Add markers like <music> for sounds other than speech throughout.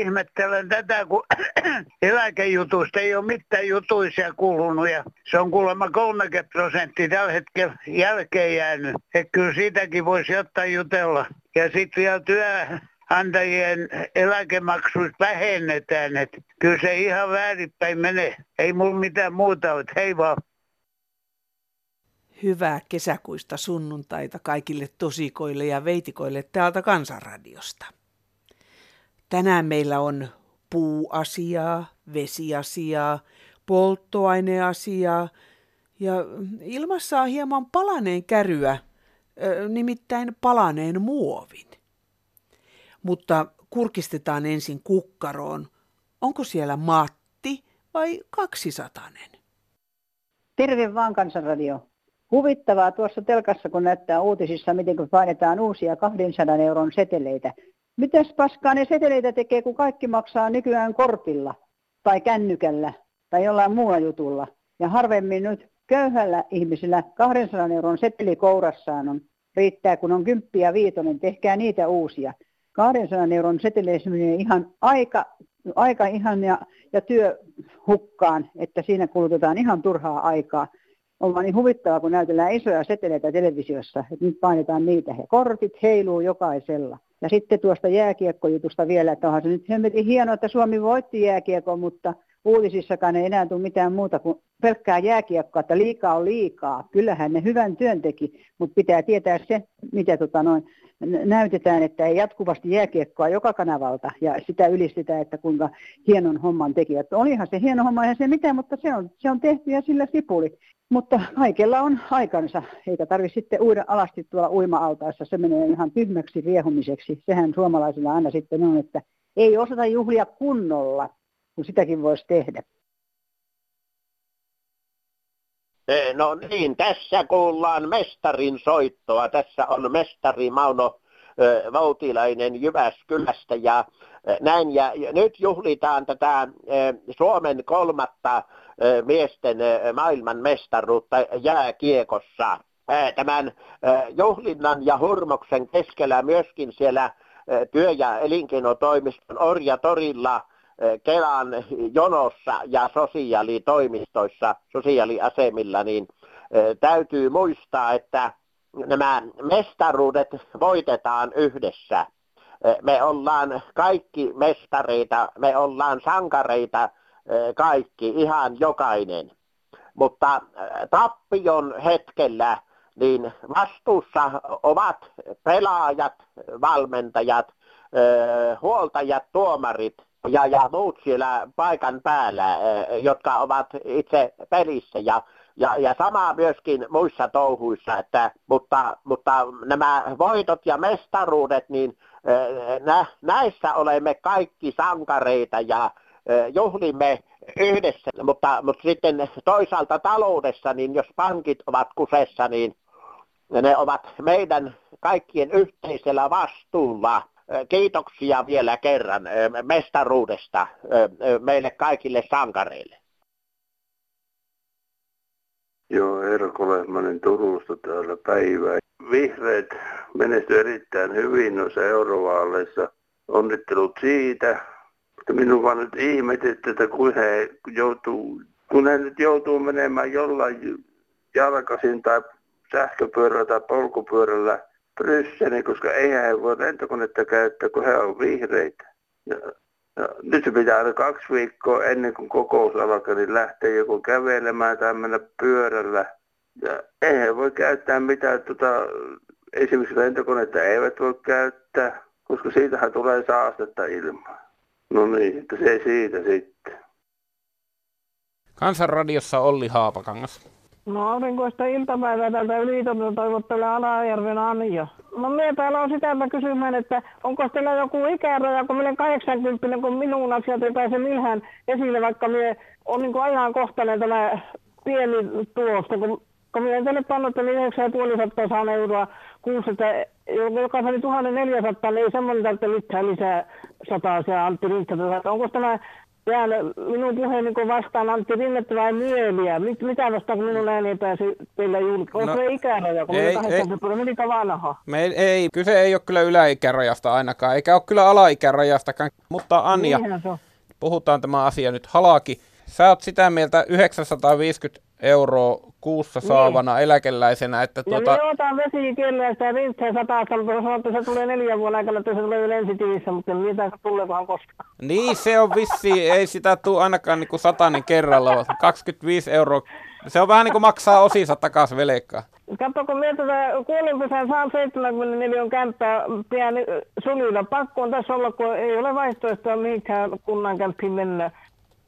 ihmettelen tätä, kun <clears throat> eläkejutusta ei ole mitään jutuisia kuulunut ja se on kuulemma 30 prosenttia tällä hetkellä jälkeen jäänyt. Että kyllä siitäkin voisi jotain jutella. Ja sitten vielä työnantajien eläkemaksuista vähennetään, että kyllä se ihan väärinpäin menee. Ei mulla mitään muuta ole, hei vaan. Hyvää kesäkuista sunnuntaita kaikille tosikoille ja veitikoille täältä Kansanradiosta. Tänään meillä on puuasiaa, vesiasiaa, polttoaineasiaa ja ilmassa on hieman palaneen käryä, nimittäin palaneen muovin. Mutta kurkistetaan ensin kukkaroon. Onko siellä Matti vai kaksisatanen? Terve vaan Kansanradio. Huvittavaa tuossa telkassa, kun näyttää uutisissa, miten painetaan uusia 200 euron seteleitä. Mitäs paskaa ne seteleitä tekee, kun kaikki maksaa nykyään kortilla tai kännykällä tai jollain muulla jutulla. Ja harvemmin nyt köyhällä ihmisillä 200 euron seteli kourassaan on. Riittää, kun on kymppiä ja viitonen, tehkää niitä uusia. 200 euron seteleistä ihan aika, aika ihan ja, ja työ hukkaan, että siinä kulutetaan ihan turhaa aikaa on niin huvittavaa, kun näytellään isoja seteleitä televisiossa, että nyt painetaan niitä. He kortit heiluu jokaisella. Ja sitten tuosta jääkiekkojutusta vielä, että onhan se nyt hemmetin hienoa, että Suomi voitti jääkiekon, mutta uutisissakaan ei enää tule mitään muuta kuin pelkkää jääkiekkoa, että liikaa on liikaa. Kyllähän ne hyvän työn teki, mutta pitää tietää se, mitä tota noin, näytetään, että ei jatkuvasti jääkiekkoa joka kanavalta ja sitä ylistetään, että kuinka hienon homman tekijät. Olihan se hieno homma, eihän se mitään, mutta se on, se on tehty ja sillä sipuli. Mutta kaikella on aikansa, eikä tarvitse sitten uida alasti tuolla uima-altaessa, se menee ihan tyhmäksi riehumiseksi. Sehän suomalaisilla aina sitten on, että ei osata juhlia kunnolla, kun sitäkin voisi tehdä. E, no niin, tässä kuullaan mestarin soittoa. Tässä on mestari Mauno e, Vautilainen Jyväskylästä ja e, näin. Ja nyt juhlitaan tätä Suomen kolmatta miesten maailman mestaruutta jääkiekossa. Tämän juhlinnan ja hurmoksen keskellä myöskin siellä työ- ja elinkeinotoimiston Orja-torilla Kelan jonossa ja sosiaalitoimistoissa, sosiaaliasemilla, niin täytyy muistaa, että nämä mestaruudet voitetaan yhdessä. Me ollaan kaikki mestareita, me ollaan sankareita kaikki, ihan jokainen. Mutta tappion hetkellä niin vastuussa ovat pelaajat, valmentajat, huoltajat, tuomarit ja, ja muut siellä paikan päällä, jotka ovat itse pelissä ja, ja, ja sama myöskin muissa touhuissa, että, mutta, mutta nämä voitot ja mestaruudet, niin nä, näissä olemme kaikki sankareita ja juhlimme yhdessä, mutta, mutta sitten toisaalta taloudessa, niin jos pankit ovat kusessa, niin ne ovat meidän kaikkien yhteisellä vastuulla. Kiitoksia vielä kerran mestaruudesta meille kaikille sankareille. Joo, Erko Lehmanen Turusta täällä päivää. Vihreät menesty erittäin hyvin noissa eurovaaleissa. Onnittelut siitä. Mutta minun vaan nyt ihmetytti, että kun he joutuu, kun he nyt joutuu menemään jollain jalkaisin tai sähköpyörällä tai polkupyörällä Brysseliin, koska eihän he voi lentokonetta käyttää, kun he on vihreitä. Ja, ja nyt se pitää aina kaksi viikkoa ennen kuin kokous alkaa, niin lähtee joku kävelemään tai mennä pyörällä. Ja eihän voi käyttää mitään, tota, esimerkiksi lentokonetta eivät voi käyttää, koska siitähän tulee saastetta ilmaa. No niin, että se siitä sitten. Kansanradiossa Olli Haapakangas. No aurinkoista iltapäivää tältä Ylitonta toivottelee Alajärven Anja. No minä täällä on sitä kysymään, että onko teillä joku ikäraja, kun minä 80, kun minun asiat ei pääse millään esille, vaikka minä on niin ajankohtainen tämä pieni tulosta, kun kun minä tänne pannuttelin 9500 euroa kuussa, että joka oli 1400, niin ei semmoinen tarvitse mitään lisää sataa se Antti Rintta. Onko tämä täällä minun puheeni kun vastaan Antti Rinnettä vai Myöliä. Mit, mitä vasta kun minun ääni pääsi teillä julki? Onko no, se ikäraja, kun ei, ei, ei, vanha? Me ei, ei, kyse ei ole kyllä yläikärajasta ainakaan, eikä ole kyllä alaikärajastakaan. Mutta Anja, puhutaan tämä asia nyt halaki. Sä oot sitä mieltä 950 euroa kuussa niin. saavana niin. eläkeläisenä. Että tuota... Ja me otan vesikielellä sitä rinteen satasta, mutta sanoin, että se tulee neljän vuoden aikana, että se tulee lensitiivissä, mutta mitä tuleekohan koskaan. Niin, se on vissi, ei sitä tule ainakaan niin kuin satainen kerralla, 25 euroa. Se on vähän niin kuin maksaa osinsa takaisin velekkaa. Katso, kun minä tätä kuolinpesän saan 74 kämppää pieni sulilla. Pakko on tässä olla, kun ei ole vaihtoehtoa mihinkään kunnan kämppiin mennä.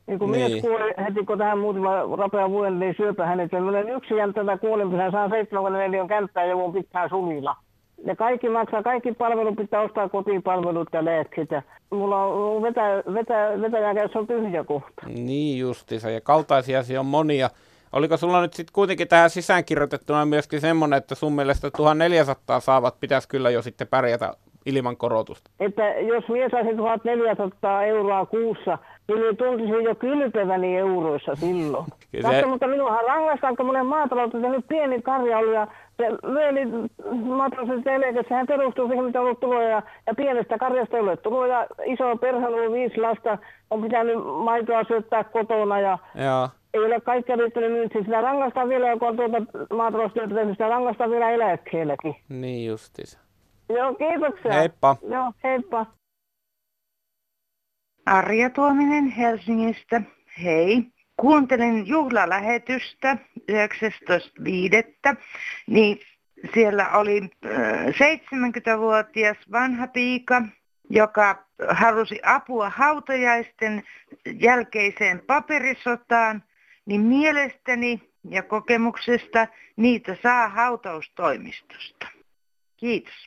Niin kun niin. mies kuoli heti, kun tähän muutama rapea vuoden, niin syöpä hänet. Olen yksi jänttävä kuolinpesän, saan 74 kämppää ja mun pitää sulilla. Ja kaikki maksaa, kaikki palvelut pitää ostaa kotipalvelut ja lääkkeet. Mulla on vetä, vetä, vetäjä käy, on tyhjä kohta. Niin justiinsa, ja kaltaisia asioita on monia. Oliko sulla nyt sitten kuitenkin tähän sisäänkirjoitettuna myöskin semmoinen, että sun mielestä 1400 saavat pitäisi kyllä jo sitten pärjätä ilman korotusta? Että jos mies saisi 1400 euroa kuussa, niin tuntisin jo kylpeväni euroissa silloin. <laughs> Se... Tästä, mutta minuahan rangaistaan, kun monen maataloutta tehnyt pieni karja oli ja se myöni maatalouden eläke, sehän perustuu siihen, mitä on ollut tuloja ja pienestä karjasta ei ole tuloja. Iso perhe on viisi lasta, on pitänyt maitoa syöttää kotona ja Joo ei ole kaikkea riittänyt myyntiin. Siis sitä rangaistaan vielä, joka on tuota maataloustyötä tehnyt, sitä rangaistaan vielä eläkkeelläkin. Niin justiinsa. Joo, kiitoksia. Heippa. Joo, heippa. Arja Tuominen Helsingistä. Hei. Kuuntelin juhlalähetystä 19.5. Niin siellä oli 70-vuotias vanha piika, joka halusi apua hautajaisten jälkeiseen paperisotaan, niin mielestäni ja kokemuksesta niitä saa hautaustoimistosta. Kiitos.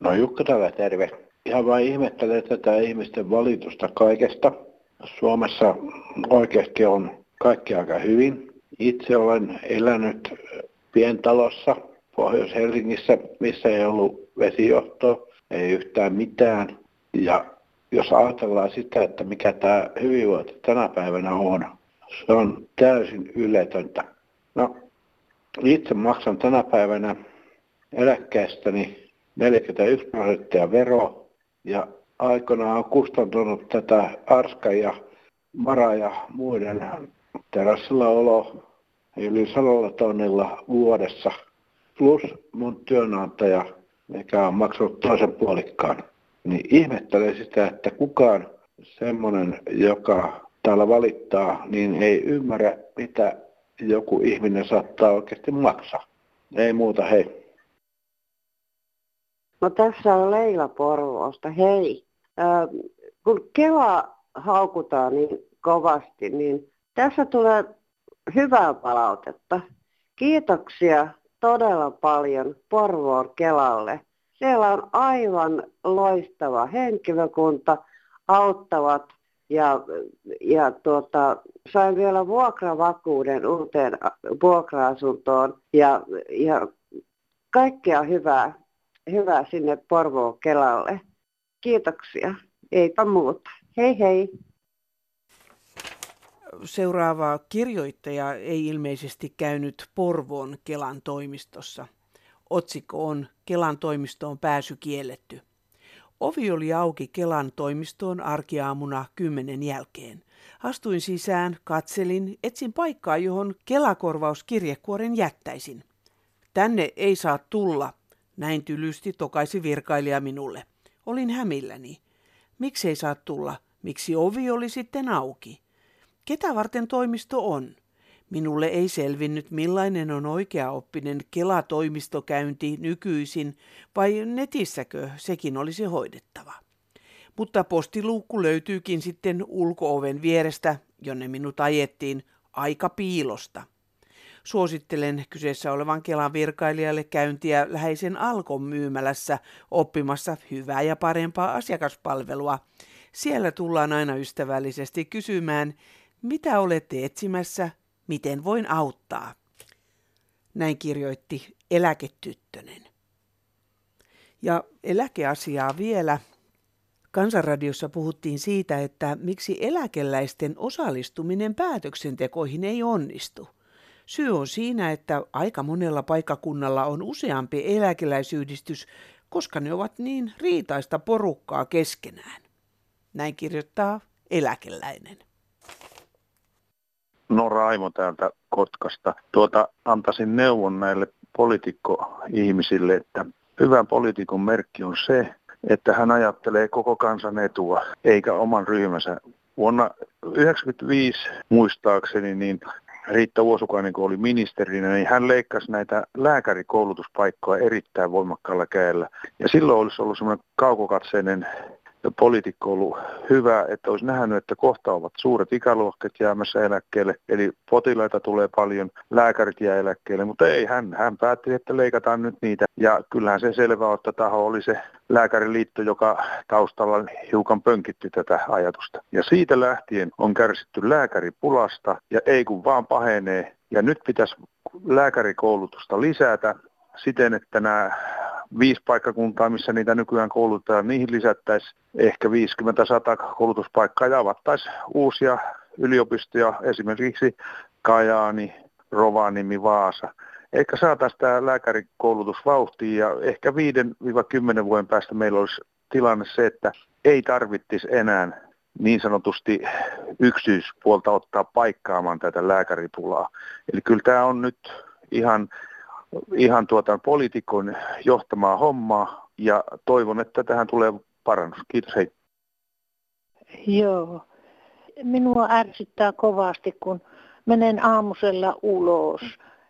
No Jukka täällä terve. Ihan vain ihmettelen tätä ihmisten valitusta kaikesta. Suomessa oikeasti on kaikki aika hyvin. Itse olen elänyt pientalossa Pohjois-Helsingissä, missä ei ollut vesijohtoa, ei yhtään mitään. Ja jos ajatellaan sitä, että mikä tämä hyvinvointi tänä päivänä on, se on täysin yletöntä. No, itse maksan tänä päivänä eläkkeestäni 41 prosenttia vero ja aikoinaan on kustantunut tätä Arska ja Mara ja muiden terassilla olo yli sadalla tonnilla vuodessa plus mun työnantaja, mikä on maksanut toisen puolikkaan. Niin ihmettelen sitä, että kukaan semmoinen, joka täällä valittaa, niin ei ymmärrä, mitä joku ihminen saattaa oikeasti maksaa. Ei muuta, hei. No tässä on Leila Porvoosta. Hei, äh, kun Kela haukutaan niin kovasti, niin tässä tulee hyvää palautetta. Kiitoksia todella paljon Porvoon Kelalle. Siellä on aivan loistava henkilökunta, auttavat ja, ja tuota, sain vielä vuokravakuuden uuteen vuokra-asuntoon ja, ja kaikkea hyvää, hyvää sinne Porvoon Kelalle. Kiitoksia. Eipä muuta. Hei hei. Seuraava kirjoittaja ei ilmeisesti käynyt Porvoon Kelan toimistossa. Otsikko on Kelan toimistoon pääsy kielletty. Ovi oli auki Kelan toimistoon arkiaamuna kymmenen jälkeen. Astuin sisään, katselin, etsin paikkaa, johon Kelakorvauskirjekuoren jättäisin. Tänne ei saa tulla, näin tylysti tokaisi virkailija minulle. Olin hämilläni. Miksi ei saa tulla? Miksi ovi oli sitten auki? Ketä varten toimisto on? Minulle ei selvinnyt, millainen on oikeaoppinen Kela-toimistokäynti nykyisin, vai netissäkö sekin olisi hoidettava. Mutta postiluukku löytyykin sitten ulkooven vierestä, jonne minut ajettiin aika piilosta. Suosittelen kyseessä olevan Kelan virkailijalle käyntiä läheisen Alkon myymälässä oppimassa hyvää ja parempaa asiakaspalvelua. Siellä tullaan aina ystävällisesti kysymään, mitä olette etsimässä, miten voin auttaa. Näin kirjoitti eläketyttönen. Ja eläkeasiaa vielä. Kansanradiossa puhuttiin siitä, että miksi eläkeläisten osallistuminen päätöksentekoihin ei onnistu. Syy on siinä, että aika monella paikakunnalla on useampi eläkeläisyhdistys, koska ne ovat niin riitaista porukkaa keskenään. Näin kirjoittaa eläkeläinen. No Raimo täältä Kotkasta. Tuota, antaisin neuvon näille poliitikkoihmisille, että hyvän poliitikon merkki on se, että hän ajattelee koko kansan etua, eikä oman ryhmänsä. Vuonna 1995 muistaakseni, niin Riitta Uosukainen, kun oli ministerinä, niin hän leikkasi näitä lääkärikoulutuspaikkoja erittäin voimakkaalla käellä. Ja silloin olisi ollut semmoinen kaukokatseinen poliitikko ollut hyvä, että olisi nähnyt, että kohta ovat suuret ikäluokket jäämässä eläkkeelle, eli potilaita tulee paljon, lääkärit jää eläkkeelle, mutta ei, hän, hän päätti, että leikataan nyt niitä. Ja kyllähän se selvä että taho oli se lääkäriliitto, joka taustalla hiukan pönkitti tätä ajatusta. Ja siitä lähtien on kärsitty lääkäripulasta, ja ei kun vaan pahenee. Ja nyt pitäisi lääkärikoulutusta lisätä siten, että nämä viisi paikkakuntaa, missä niitä nykyään koulutetaan, niihin lisättäisiin ehkä 50-100 koulutuspaikkaa ja avattaisiin uusia yliopistoja, esimerkiksi Kajaani, Rovaniemi, Vaasa. Ehkä saataisiin tämä lääkärikoulutus vauhtiin ja ehkä 5-10 vuoden päästä meillä olisi tilanne se, että ei tarvittisi enää niin sanotusti yksityispuolta ottaa paikkaamaan tätä lääkäripulaa. Eli kyllä tämä on nyt ihan ihan tuota poliitikon johtamaa hommaa ja toivon, että tähän tulee parannus. Kiitos, hei. Joo. Minua ärsyttää kovasti, kun menen aamusella ulos,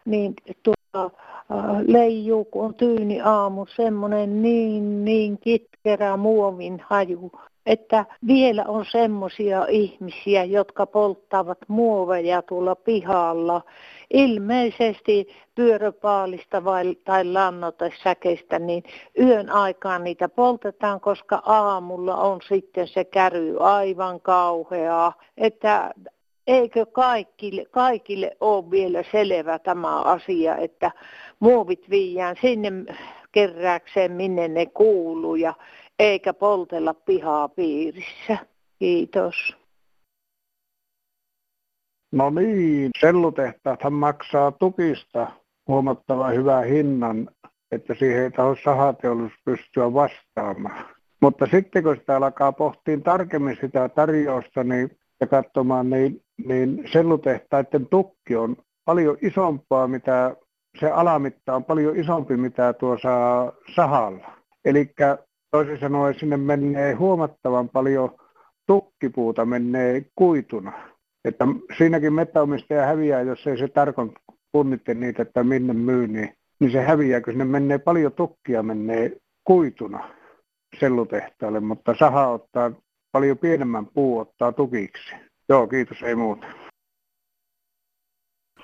niin tuolla äh, leijuu, kun on tyyni aamu, semmoinen niin, niin kitkerä muovin haju, että vielä on semmoisia ihmisiä, jotka polttavat muoveja tuolla pihalla ilmeisesti pyöröpaalista vai, tai lannoitesäkeistä, niin yön aikaan niitä poltetaan, koska aamulla on sitten se käry aivan kauheaa. Että eikö kaikille, kaikille ole vielä selvä tämä asia, että muovit viiään sinne kerääkseen, minne ne kuuluu, ja eikä poltella pihaa piirissä. Kiitos. No niin, sellutehtaathan maksaa tukista huomattavan hyvän hinnan, että siihen ei taho sahateollisuus pystyä vastaamaan. Mutta sitten kun sitä alkaa pohtia tarkemmin sitä tarjousta niin, ja katsomaan, niin, niin sellutehtaiden tukki on paljon isompaa, mitä se alamitta on paljon isompi, mitä tuossa sahalla. Eli toisin sanoen sinne menee huomattavan paljon tukkipuuta menee kuituna. Että siinäkin metsäomistaja häviää, jos ei se tarkon punnitte niitä, että minne myy, niin, niin se häviää, kun sinne menee paljon tukkia, menee kuituna sellutehtaalle, mutta saha ottaa paljon pienemmän puu ottaa tukiksi. Joo, kiitos, ei muuta.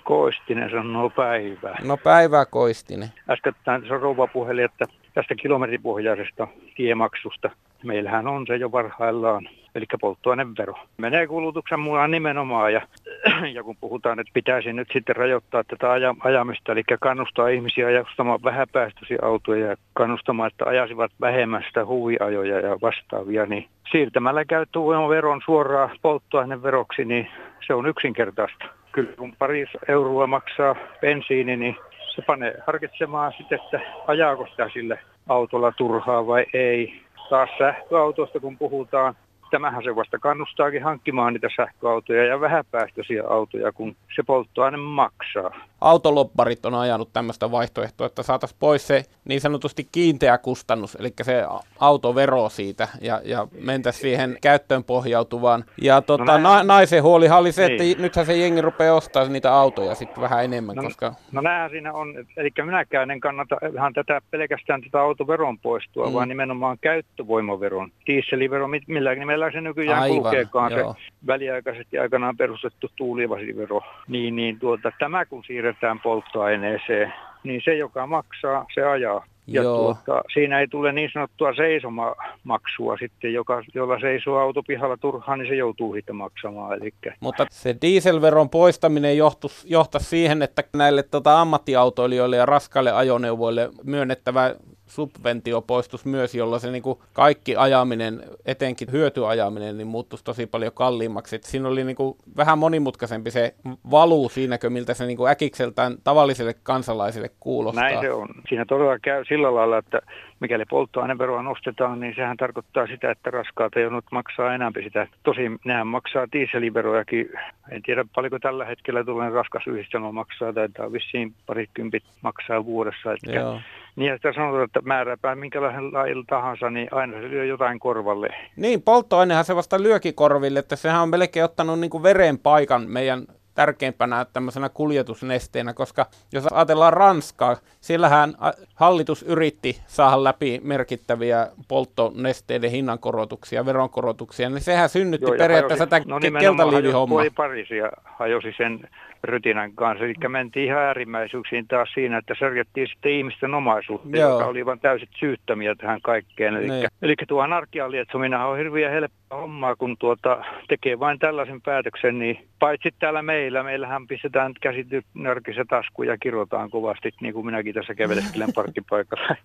Koistinen sanoo päivää. No päivää Koistinen. Äsken tässä rouva puheli, että tästä kilometripohjaisesta tiemaksusta. Meillähän on se jo parhaillaan, eli polttoainevero. Menee kulutuksen mukaan nimenomaan, ja, <clears throat> ja kun puhutaan, että pitäisi nyt sitten rajoittaa tätä ajamista, eli kannustaa ihmisiä ajastamaan vähäpäästöisiä autoja ja kannustamaan, että ajasivat vähemmän sitä huviajoja ja vastaavia, niin siirtämällä käyttövoimaveron suoraan polttoaineveroksi, niin se on yksinkertaista. Kyllä kun pari euroa maksaa bensiini, niin se panee harkitsemaan sitten, että ajaako sitä sille autolla turhaa vai ei. Taas sähköautoista kun puhutaan, tämähän se vasta kannustaakin hankkimaan niitä sähköautoja ja vähäpäästöisiä autoja, kun se polttoaine maksaa. Autolopparit on ajanut tämmöistä vaihtoehtoa, että saataisiin pois se niin sanotusti kiinteä kustannus, eli se autovero siitä, ja, ja mentäisiin siihen käyttöön pohjautuvaan. Ja tota, no na- naisen huolihan oli se, niin. että nythän se jengi rupeaa ostamaan niitä autoja sitten vähän enemmän. No, koska... no näinhän siinä on, eli minäkään en kannata ihan tätä, pelkästään tätä autoveron poistua, mm. vaan nimenomaan käyttövoimaveron, dieselivero, millä nimellä se nykyään Aivan, kulkeekaan, joo. se väliaikaisesti aikanaan perustettu tuulivasivero, niin, niin tuota, tämä kun siirretään polttoaineeseen, niin se, joka maksaa, se ajaa. Ja tuota, siinä ei tule niin sanottua seisomamaksua sitten, joka, jolla seisoo auto pihalla turhaan, niin se joutuu siitä maksamaan. Elikkä. Mutta se dieselveron poistaminen johtaisi siihen, että näille tota, ammattiautoilijoille ja raskaille ajoneuvoille myönnettävä subventio poistus myös, jolloin se niin kuin kaikki ajaminen, etenkin hyötyajaminen, niin muuttuisi tosi paljon kalliimmaksi. Et siinä oli niin kuin vähän monimutkaisempi se valuu siinäkö, miltä se niin kuin äkikseltään tavalliselle kansalaisille kuulostaa. Näin se on. Siinä todella käy sillä lailla, että mikäli polttoaineveroa nostetaan, niin sehän tarkoittaa sitä, että raskaat ei maksaa enää sitä. Tosin nehän maksaa dieseliverojakin. En tiedä paljonko tällä hetkellä tulee raskas yhdistelmä maksaa, tai vissiin parikympit maksaa vuodessa. Etkä Joo. Niin, että sanotaan, että määrääpä minkälaisen lailla tahansa, niin aina se lyö jotain korvalle. Niin, polttoainehan se vasta lyökin korville, että sehän on melkein ottanut niin kuin veren paikan meidän tärkeimpänä tämmöisenä kuljetusnesteenä, koska jos ajatellaan Ranskaa, siellähän hallitus yritti saada läpi merkittäviä polttonesteiden hinnankorotuksia, veronkorotuksia, niin sehän synnytti Joo, periaatteessa no, keltaliivihomma. No Pariisia hajosi sen rytinän kanssa. Eli mentiin ihan äärimmäisyyksiin taas siinä, että särjettiin sitten ihmisten omaisuutta, Joo. joka oli vain täysin syyttömiä tähän kaikkeen. Eli, niin. eli tuo anarkian lietsominen on hirveän helppoa hommaa, kun tuota, tekee vain tällaisen päätöksen, niin paitsi täällä meillä, meillähän pistetään käsity närkissä taskuun ja kirotaan kovasti, niin kuin minäkin tässä käveleskelen <laughs> parkkipaikalla.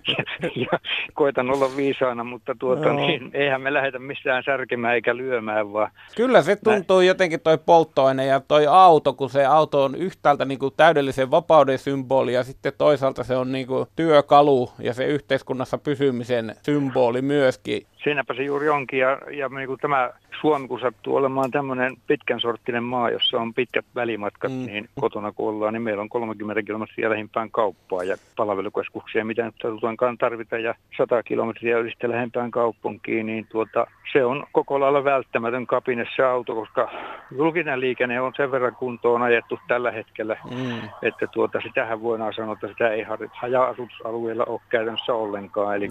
ja, koitan olla viisaana, mutta tuota, no. niin, eihän me lähdetä missään särkemään eikä lyömään, vaan... Kyllä se tuntuu Näin. jotenkin toi polttoaine ja toi auto, kun se auto auto on yhtäältä niin kuin täydellisen vapauden symboli ja sitten toisaalta se on niin kuin työkalu ja se yhteiskunnassa pysymisen symboli myöskin. Siinäpä se juuri onkin ja, ja niin kuin tämä Suomi, kun sattuu olemaan tämmöinen pitkän sorttinen maa, jossa on pitkät välimatkat, mm. niin kotona kun ollaan, niin meillä on 30 kilometriä lähimpään kauppaa ja palvelukeskuksia, mitä nyt satutaankaan tarvita, ja 100 kilometriä ylistä lähempään kaupunkiin, niin tuota, se on koko lailla välttämätön kapine se auto, koska julkinen liikenne on sen verran kuntoon ajettu tällä hetkellä, mm. että tuota, sitähän voidaan sanoa, että sitä ei haja-asutusalueella ole käytännössä ollenkaan, eli,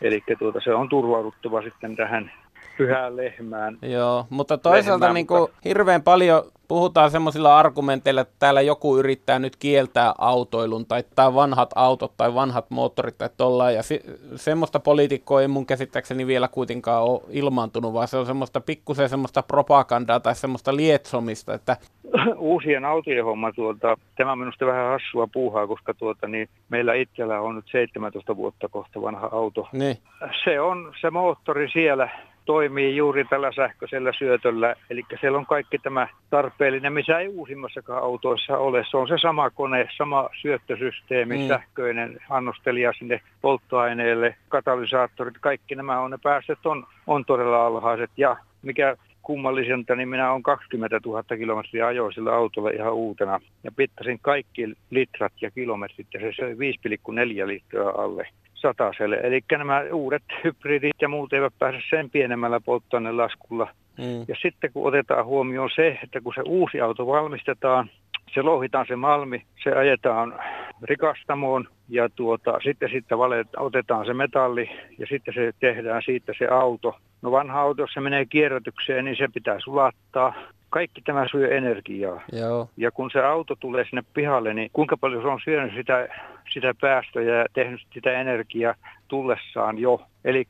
eli tuota, se on turvauduttava sitten tähän pyhään lehmään. Joo, mutta toisaalta lehmään, niin kuin mutta... hirveän paljon puhutaan semmoisilla argumenteilla, että täällä joku yrittää nyt kieltää autoilun tai, tai vanhat autot tai vanhat moottorit tai tollaan. Ja se, semmoista poliitikkoa ei mun käsittääkseni vielä kuitenkaan ole ilmaantunut, vaan se on semmoista pikkusen semmoista propagandaa tai semmoista lietsomista. Että... <laughs> Uusien autojen homma, tuota, tämä on minusta vähän hassua puuhaa, koska tuota, niin meillä itsellä on nyt 17 vuotta kohta vanha auto. Niin. Se on se moottori siellä toimii juuri tällä sähköisellä syötöllä. Eli siellä on kaikki tämä tarpeellinen, missä ei uusimmassakaan autoissa ole. Se on se sama kone, sama syöttösysteemi, mm. sähköinen annostelija sinne polttoaineelle, katalysaattorit, kaikki nämä on, ne päästöt on, on todella alhaiset. Ja mikä kummalliselta, niin minä olen 20 000 kilometriä ajoin sillä autolla ihan uutena. Ja pittasin kaikki litrat ja kilometrit ja se söi 5,4 litraa alle sataselle. Eli nämä uudet hybridit ja muut eivät pääse sen pienemmällä polttoainelaskulla. Mm. Ja sitten kun otetaan huomioon se, että kun se uusi auto valmistetaan, se louhitaan se malmi, se ajetaan rikastamoon ja tuota, sitten, sitten valet, otetaan se metalli ja sitten se tehdään siitä se auto. No vanha auto, jos se menee kierrätykseen, niin se pitää sulattaa. Kaikki tämä syö energiaa. Joo. Ja kun se auto tulee sinne pihalle, niin kuinka paljon se on syönyt sitä, sitä päästöjä ja tehnyt sitä energiaa tullessaan jo. Eli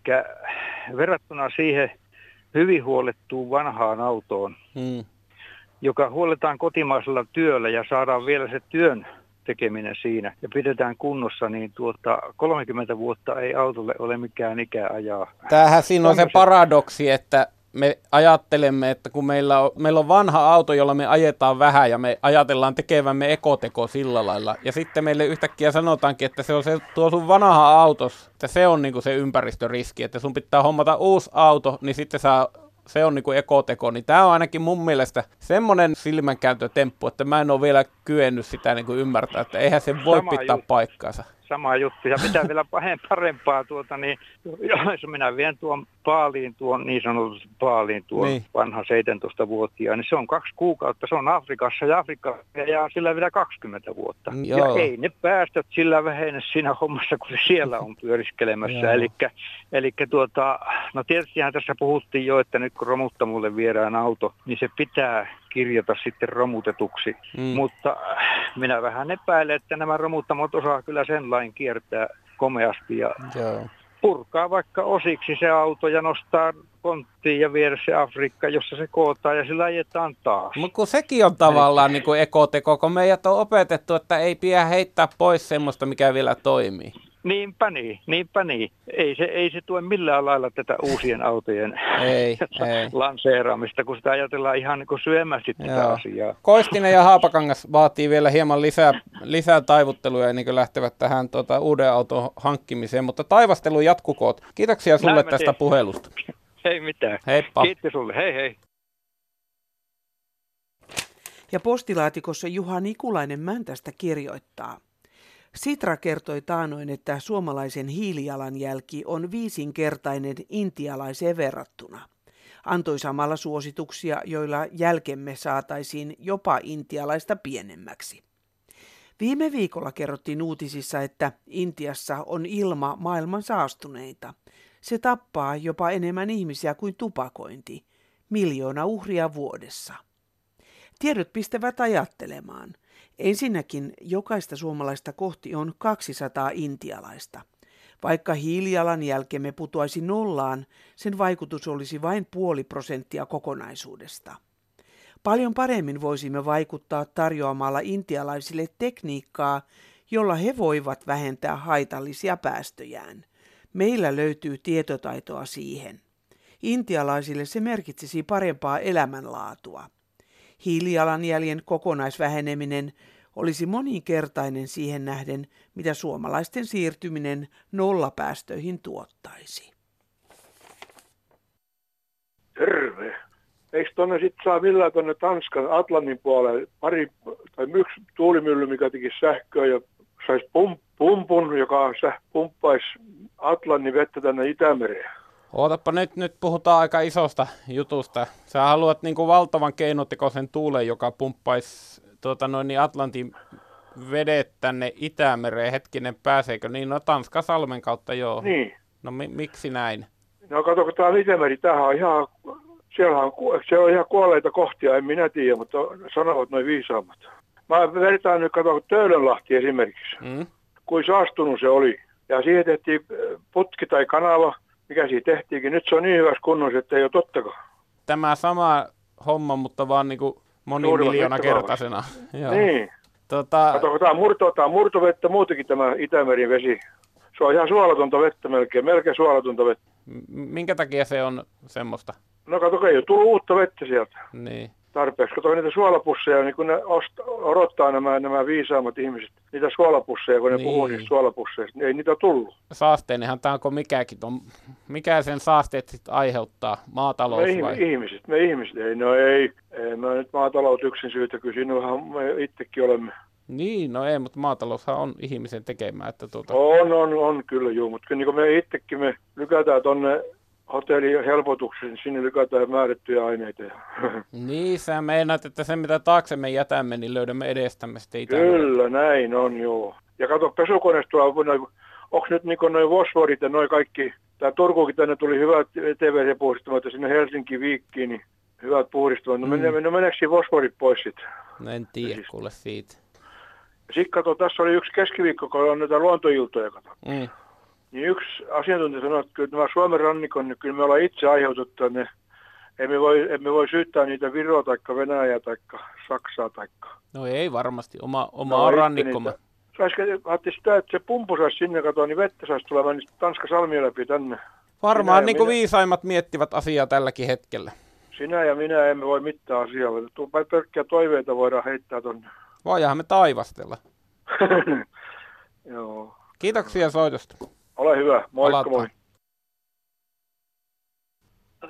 verrattuna siihen hyvin huolettuun vanhaan autoon, hmm. Joka huoletaan kotimaisella työllä ja saadaan vielä se työn tekeminen siinä ja pidetään kunnossa, niin tuota, 30 vuotta ei autolle ole mikään ikä ajaa. Tämähän siinä on se paradoksi, että me ajattelemme, että kun meillä on, meillä on vanha auto, jolla me ajetaan vähän ja me ajatellaan tekevämme ekoteko sillä lailla. Ja sitten meille yhtäkkiä sanotaankin, että se on se tuo sun vanha autos, että se on niinku se ympäristöriski, että sun pitää hommata uusi auto, niin sitten saa se on niinku ekoteko, niin tämä on ainakin mun mielestä semmoinen silmänkääntötemppu, että mä en ole vielä kyennyt sitä niinku ymmärtää, että eihän se voi Sama pitää juttu. paikkaansa sama juttu. Ja mitä vielä <laughs> parempaa, tuota, niin <laughs> jos minä vien tuon paaliin, tuon niin sanotusti paaliin, tuon niin. vanha 17-vuotiaan, niin se on kaksi kuukautta, se on Afrikassa ja Afrikka ja sillä vielä 20 vuotta. Mm, joo. Ja ei ne päästöt sillä vähene siinä hommassa, kun se siellä on pyöriskelemässä. <laughs> Eli tuota, no tietystihän tässä puhuttiin jo, että nyt kun romuttamulle viedään auto, niin se pitää kirjata sitten romutetuksi. Mm. Mutta minä vähän epäilen, että nämä romuttamot osaa kyllä sen lain kiertää komeasti ja Joo. Purkaa vaikka osiksi se auto ja nostaa konttiin ja viedä se Afrikka, jossa se kootaan ja sillä ajetaan taas. Mutta kun sekin on tavallaan niin ekoteko, kun meidät on opetettu, että ei pidä heittää pois semmoista, mikä vielä toimii. Niinpä niin, niinpä niin. Ei se, ei se tue millään lailla tätä uusien autojen ei, <laughs> ei. lanseeraamista, kun sitä ajatellaan ihan niin kuin syömästi tätä Joo. asiaa. Koistinen ja Haapakangas vaatii vielä hieman lisää, lisää taivutteluja ennen kuin lähtevät tähän tuota, uuden auton hankkimiseen, mutta taivastelu jatkukoot. Kiitoksia sulle Näin tästä puhelusta. <laughs> Ei mitään. Heippa. Kiitos sulle. Hei hei. Ja postilaatikossa Juha Nikulainen Mäntästä kirjoittaa. Sitra kertoi taanoin, että suomalaisen hiilijalanjälki on viisinkertainen intialaiseen verrattuna. Antoi samalla suosituksia, joilla jälkemme saataisiin jopa intialaista pienemmäksi. Viime viikolla kerrottiin uutisissa, että Intiassa on ilma maailman saastuneita. Se tappaa jopa enemmän ihmisiä kuin tupakointi, miljoona uhria vuodessa. Tiedot pistävät ajattelemaan. Ensinnäkin jokaista suomalaista kohti on 200 intialaista. Vaikka hiilijalanjälkemme putoaisi nollaan, sen vaikutus olisi vain puoli prosenttia kokonaisuudesta. Paljon paremmin voisimme vaikuttaa tarjoamalla intialaisille tekniikkaa, jolla he voivat vähentää haitallisia päästöjään. Meillä löytyy tietotaitoa siihen. Intialaisille se merkitsisi parempaa elämänlaatua. Hiilijalanjäljen kokonaisväheneminen olisi moninkertainen siihen nähden, mitä suomalaisten siirtyminen nollapäästöihin tuottaisi. Terve. Eikö tuonne sitten saa millään tuonne Tanskan Atlantin puolelle pari tai yksi tuulimylly, mikä teki sähköä ja saisi pump, pumpun, joka pumppaisi Atlantin vettä tänne Itämereen? Ootapa nyt, nyt puhutaan aika isosta jutusta. Sä haluat niin kuin valtavan keinotekoisen tuulen, joka pumppaisi tuota, noin niin Atlantin vedet tänne Itämereen. Hetkinen, pääseekö? Niin, no Tanskan salmen kautta joo. Niin. No mi- miksi näin? No kato, kun tämä Itämeri, tämähän on ihan, siellä on, se on ihan kuolleita kohtia, en minä tiedä, mutta sanovat noin viisaammat. Mä vertaan nyt, kato, Töölönlahti esimerkiksi. Mm. Kuin saastunut se oli. Ja siihen tehtiin putki tai kanava, mikä siitä tehtiinkin. Nyt se on niin hyvässä kunnossa, että ei ole tottakaan. Tämä sama homma, mutta vaan niin kuin moni miljoona kertaisena. Niin. Tota... Kato, tämä murto, tämä murtovettä muutenkin tämä Itämerin vesi. Se on ihan suolatonta vettä melkein, melkein suolatonta vettä. Minkä takia se on semmoista? No kato, ei ole tullut uutta vettä sieltä. Niin tarpeeksi. Kato niitä suolapusseja, niin kun ne osta, odottaa nämä, nämä viisaammat ihmiset, niitä suolapusseja, kun ne niin. puhuu niistä suolapusseista, niin ei niitä tullut. Saasteenhan tämä onko mikäkin, on, mikä sen saasteet sitten aiheuttaa, maatalous me vai? ihmiset, me ihmiset, ei, no ei, ei mä nyt maatalous yksin syytä, kyllä siinähän me itsekin olemme. Niin, no ei, mutta maataloushan on ihmisen tekemää. Että tuota... On, on, on kyllä juu, mutta niin me itsekin me lykätään tuonne hotellihelpotuksen, sinne lykätään määrättyjä aineita. <laughs> Niin, sä meinaat, että se mitä taakse me jätämme, niin löydämme edestämme sitten Kyllä, näin on, joo. Ja kato, pesukoneesta tuolla, onko nyt niin noin fosforit ja noin kaikki, tämä Turkuukin tänne tuli hyvät TVC-puhdistamat ja sinne Helsinki Viikkiin, niin hyvät puhdistamat. No, mm. no meneekö siinä fosforit pois sitten? No en tiedä siis. kuule siitä. Sitten kato, tässä oli yksi keskiviikko, kun on näitä luontoiltoja, kato. Mm niin yksi asiantuntija sanoi, että kyllä nämä Suomen rannikon, niin kyllä me ollaan itse aiheutettu ne. Emme voi, emme voi syyttää niitä Viroa tai Venäjää tai Saksaa. Tai... No ei varmasti, oma, oma no, rannikkomme. Saisiko, sitä, että se pumpu saisi sinne katoa, niin vettä saisi tulemaan niin Tanska salmia läpi tänne. Varmaan minä niin kuin minä... viisaimmat miettivät asiaa tälläkin hetkellä. Sinä ja minä emme voi mitään asiaa. Pelkkiä toiveita voidaan heittää tuonne. Voidaan me taivastella. <laughs> Joo. Kiitoksia soitosta. Ole hyvä. Moikka moi.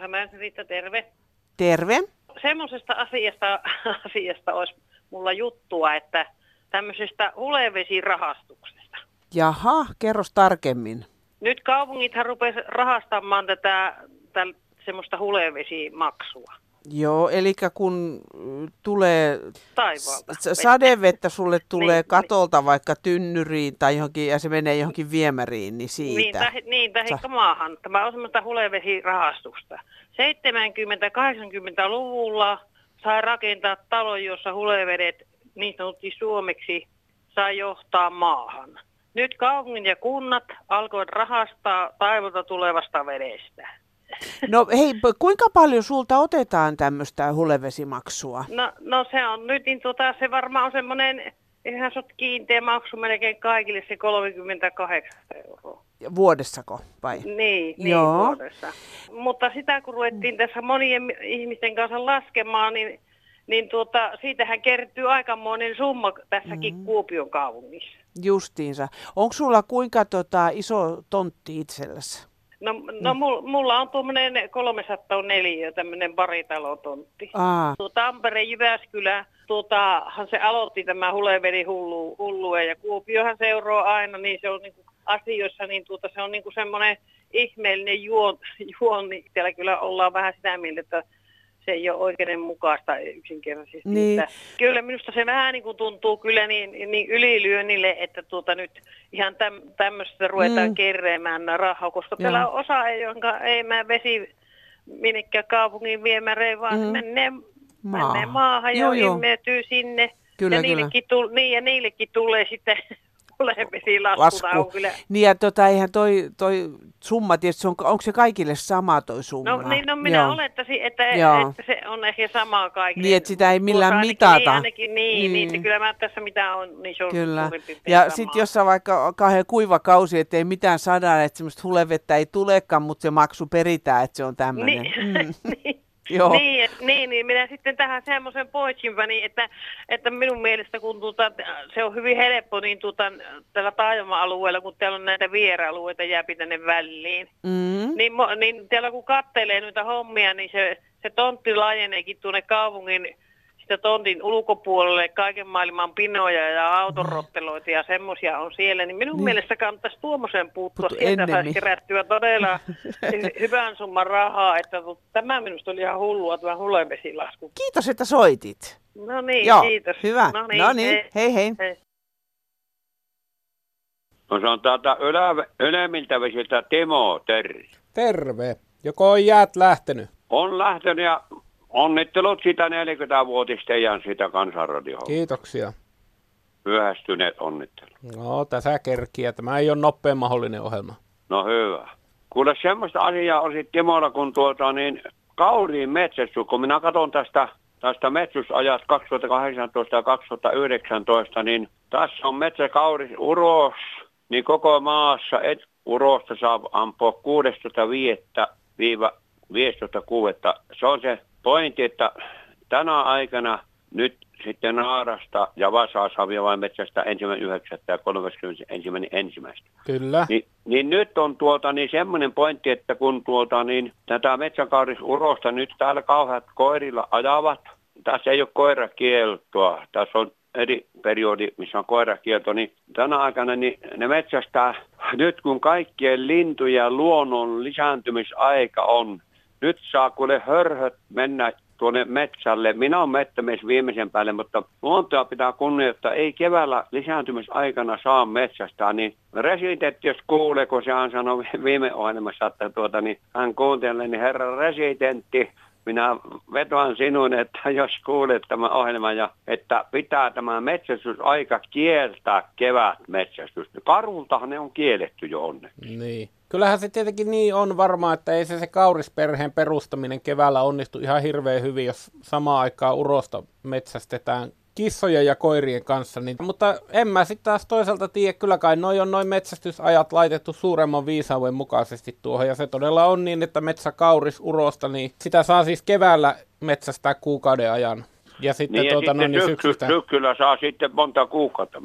Hämeen Riitta, terve. Terve. Semmoisesta asiasta, <laughs> asiasta olisi mulla juttua, että tämmöisestä hulevesirahastuksesta. Jaha, kerros tarkemmin. Nyt kaupungithan rupesi rahastamaan tätä, tätä semmoista hulevesimaksua. Joo, eli kun tulee Taivaalta. sadevettä sulle tulee niin, katolta niin. vaikka tynnyriin tai johonkin, ja se menee johonkin viemäriin, niin siitä. Niin, tai, niin, tai Sa- maahan. Tämä on semmoista hulevesirahastusta. 70-80-luvulla sai rakentaa talon, jossa hulevedet niin sanottiin suomeksi sai johtaa maahan. Nyt kaupungin ja kunnat alkoivat rahastaa taivalta tulevasta vedestä. No hei, kuinka paljon sulta otetaan tämmöistä hulevesimaksua? No, no se on nyt, niin tota, se varmaan on semmoinen Eihän se ole kiinteä maksu melkein kaikille se 38 euroa. Vuodessako vai? Niin, niin Joo. vuodessa. Mutta sitä kun ruvettiin tässä monien ihmisten kanssa laskemaan, niin, niin tuota, siitähän kertyy aikamoinen summa tässäkin mm. Kuopion kaupungissa. Justiinsa. Onko sulla kuinka tota, iso tontti itselläsi? No, no mul, mulla on tuommoinen 304 tämmöinen paritalotontti. Aa. Tuo Tampere, Jyväskylä, tuotahan se aloitti tämä huleveri hullu, hullue ja Kuopiohan seuraa aina, niin se on niinku asioissa, niin tuota, se on niinku semmoinen ihmeellinen juon, juon, niin siellä kyllä ollaan vähän sitä mieltä, että se ei ole oikeudenmukaista yksinkertaisesti. Niin. Että kyllä minusta se vähän niin kuin tuntuu kyllä niin, niin ylilyönnille, että tuota nyt ihan täm, tämmöistä ruvetaan Mm. kerreemään rahaa, koska Joo. täällä on osa, ei, jonka ei mä vesi minnekään kaupungin viemäreihin, vaan Mm. menee, Maahan. menee maahan Joo, ja joo. imeytyy sinne. Kyllä, ja, kyllä. niillekin tul, niin, ja niillekin tulee sitten hulevesilasku. Lasku. On kyllä. Niin ja tota, eihän toi, toi summa tietysti, on, onko se kaikille sama toi summa? No, niin, no minä Joo. olettaisin, että, Joo. että se on ehkä sama kaikille. Niin, että sitä ei millään Tuossa ainakin, mitata. Niin, ainakin, niin, Niin. niin. niin, kyllä mä tässä mitä on, niin se on Kyllä. Ja sitten jos on vaikka kauhean kuiva kausi, että ei mitään sadaa, että semmoista hulevettä ei tulekaan, mutta se maksu peritään, että se on tämmöinen. Niin, <laughs> niin. Joo. Niin, niin, niin, minä sitten tähän semmoisen poitsinpäni, että, että minun mielestä kun tuota, se on hyvin helppo niin tuota, tällä taajama-alueella, kun täällä on näitä viera-alueita jääpi tänne väliin. Mm. Niin, niin täällä kun kattelee noita hommia, niin se, se tontti laajeneekin tuonne kaupungin sitä tontin ulkopuolelle kaiken maailman pinoja ja autorotteloita ja semmoisia on siellä, niin minun Niin. mielestä kannattaisi tuommoiseen puuttua. Puuttu Sieltä saisi kerättyä todella <laughs> hy- hyvän summan rahaa, että tämä minusta oli ihan hullua tämä hulevesilasku. Kiitos, että soitit. No niin, Joo, kiitos. hyvä. No niin, No niin, hei hei. hei. No se on täältä ylä, ylemmiltä vesiltä Timo Terri. Terve. Joko on jäät lähtenyt? On lähtenyt ja onnittelut sitä 40-vuotista ja sitä kansanradioa. Kiitoksia. Myöhästyneet onnittelut. No, tässä kerkiä. Tämä ei ole nopein mahdollinen ohjelma. No hyvä. Kuule semmoista asiaa olisi Timolla, kun tuota niin kauriin metsästys, kun minä katson tästä, tästä metsästysajat 2018 ja 2019, niin tässä on metsäkauris uros, niin koko maassa et, urosta saa ampua 16.5-15.6. Se on se pointti, että tänä aikana nyt sitten naarasta ja vasaa saa vain metsästä ensimmäinen yhdeksättä ja 31. ensimmäistä. Kyllä. Niin, niin nyt on tuota, niin semmoinen pointti, että kun tuota, niin tätä metsäkaurisurosta nyt täällä kauheat koirilla ajavat, tässä ei ole koirakieltoa, tässä on eri periodi, missä on koirakielto, niin tänä aikana niin ne metsästää, nyt kun kaikkien lintujen luonnon lisääntymisaika on, nyt saa kuule hörhöt mennä tuonne metsälle. Minä olen mettämies viimeisen päälle, mutta luontoa pitää kunnioittaa. Ei keväällä lisääntymisaikana saa metsästää, niin residentti, jos kuulee, kun sehän sanoi viime ohjelmassa, että tuota, niin hän kuuntelee, niin herra residentti, minä vetoan sinun, että jos kuulet tämän ohjelman ja että pitää tämä metsästysaika kieltää kevät metsästys. Karhultahan ne on kielletty jo onneksi. Niin. Kyllähän se tietenkin niin on varmaan, että ei se, se kaurisperheen perustaminen keväällä onnistu ihan hirveän hyvin, jos samaan aikaan urosta metsästetään kissojen ja koirien kanssa. Niin, mutta en mä sitten taas toisaalta tiedä, kyllä kai noi on noin metsästysajat laitettu suuremman viisauden mukaisesti tuohon. Ja se todella on niin, että metsäkauris urosta, niin sitä saa siis keväällä metsästää kuukauden ajan. Ja sitten, Niin, ja tuota, sitten no, niin syksy, syksystä... syksyllä saa sitten monta kuukautta.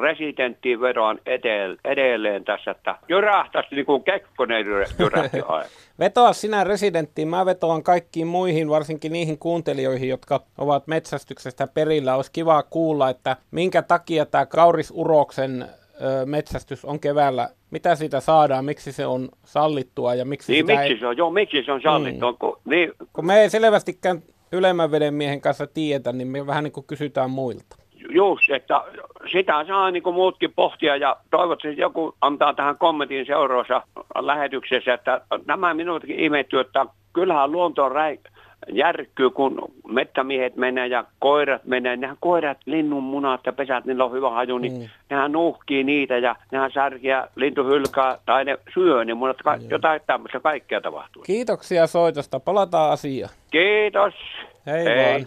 Residenttiin vedoan edel, edelleen tässä, että jyrähtäisi niin kuin Kekkonen jyrä- jyrähti <laughs> aina. Vetoa sinä residenttiin, mä vetoan kaikkiin muihin, varsinkin niihin kuuntelijoihin, jotka ovat metsästyksestä perillä. Olisi kiva kuulla, että minkä takia tämä kaurisuroksen metsästys on keväällä, mitä siitä saadaan, miksi se on sallittua ja miksi Niin sitä miksi ei... se on, joo, miksi se on sallittu? Mm. Kun, niin, Kun me ei selvästikään ylemmän veden miehen kanssa tiedetä, niin me vähän niin kuin kysytään muilta. just, että sitä saa niin kuin muutkin pohtia ja toivottavasti joku antaa tähän kommentin seuraavassa lähetyksessä, että nämä minutkin ihmettyy, että kyllähän luonto räi, järkkyy, kun mettämiehet menee ja koirat menee. Nehän koirat, linnun munat ja pesät, niillä on hyvä haju, niin mm. nehän nuhkii niitä ja nehän särkiä, lintu hylkää tai ne syö ne munat. Ka- jotain tämmöistä kaikkea tapahtuu. Kiitoksia soitosta, palataan asiaan. Kiitos. Hei, Hei. vaan.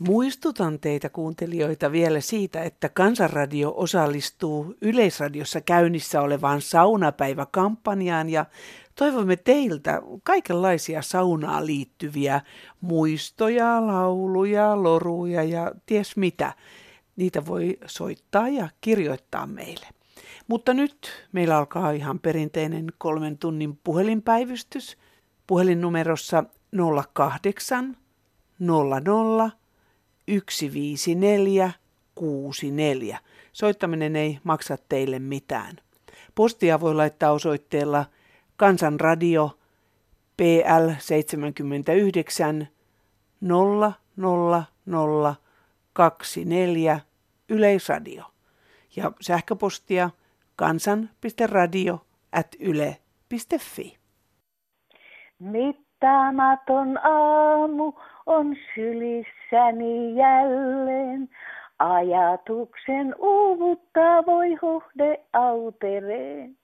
Muistutan teitä kuuntelijoita vielä siitä, että Kansanradio osallistuu Yleisradiossa käynnissä olevaan saunapäiväkampanjaan ja toivomme teiltä kaikenlaisia saunaan liittyviä muistoja, lauluja, loruja ja ties mitä. Niitä voi soittaa ja kirjoittaa meille. Mutta nyt meillä alkaa ihan perinteinen kolmen tunnin puhelinpäivystys puhelinnumerossa 08 00 154 64. Soittaminen ei maksa teille mitään. Postia voi laittaa osoitteella Kansanradio PL 79 00024 Yleisradio ja sähköpostia kansan.radio at yle.fi. Mittaamaton aamu on sylissäni jälleen. Ajatuksen uuvuttaa voi huhde autereen.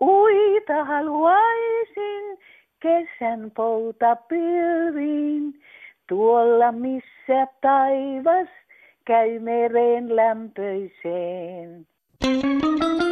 Uita haluaisin kesän pouta pilviin, tuolla missä taivas käy mereen lämpöiseen. Thank you.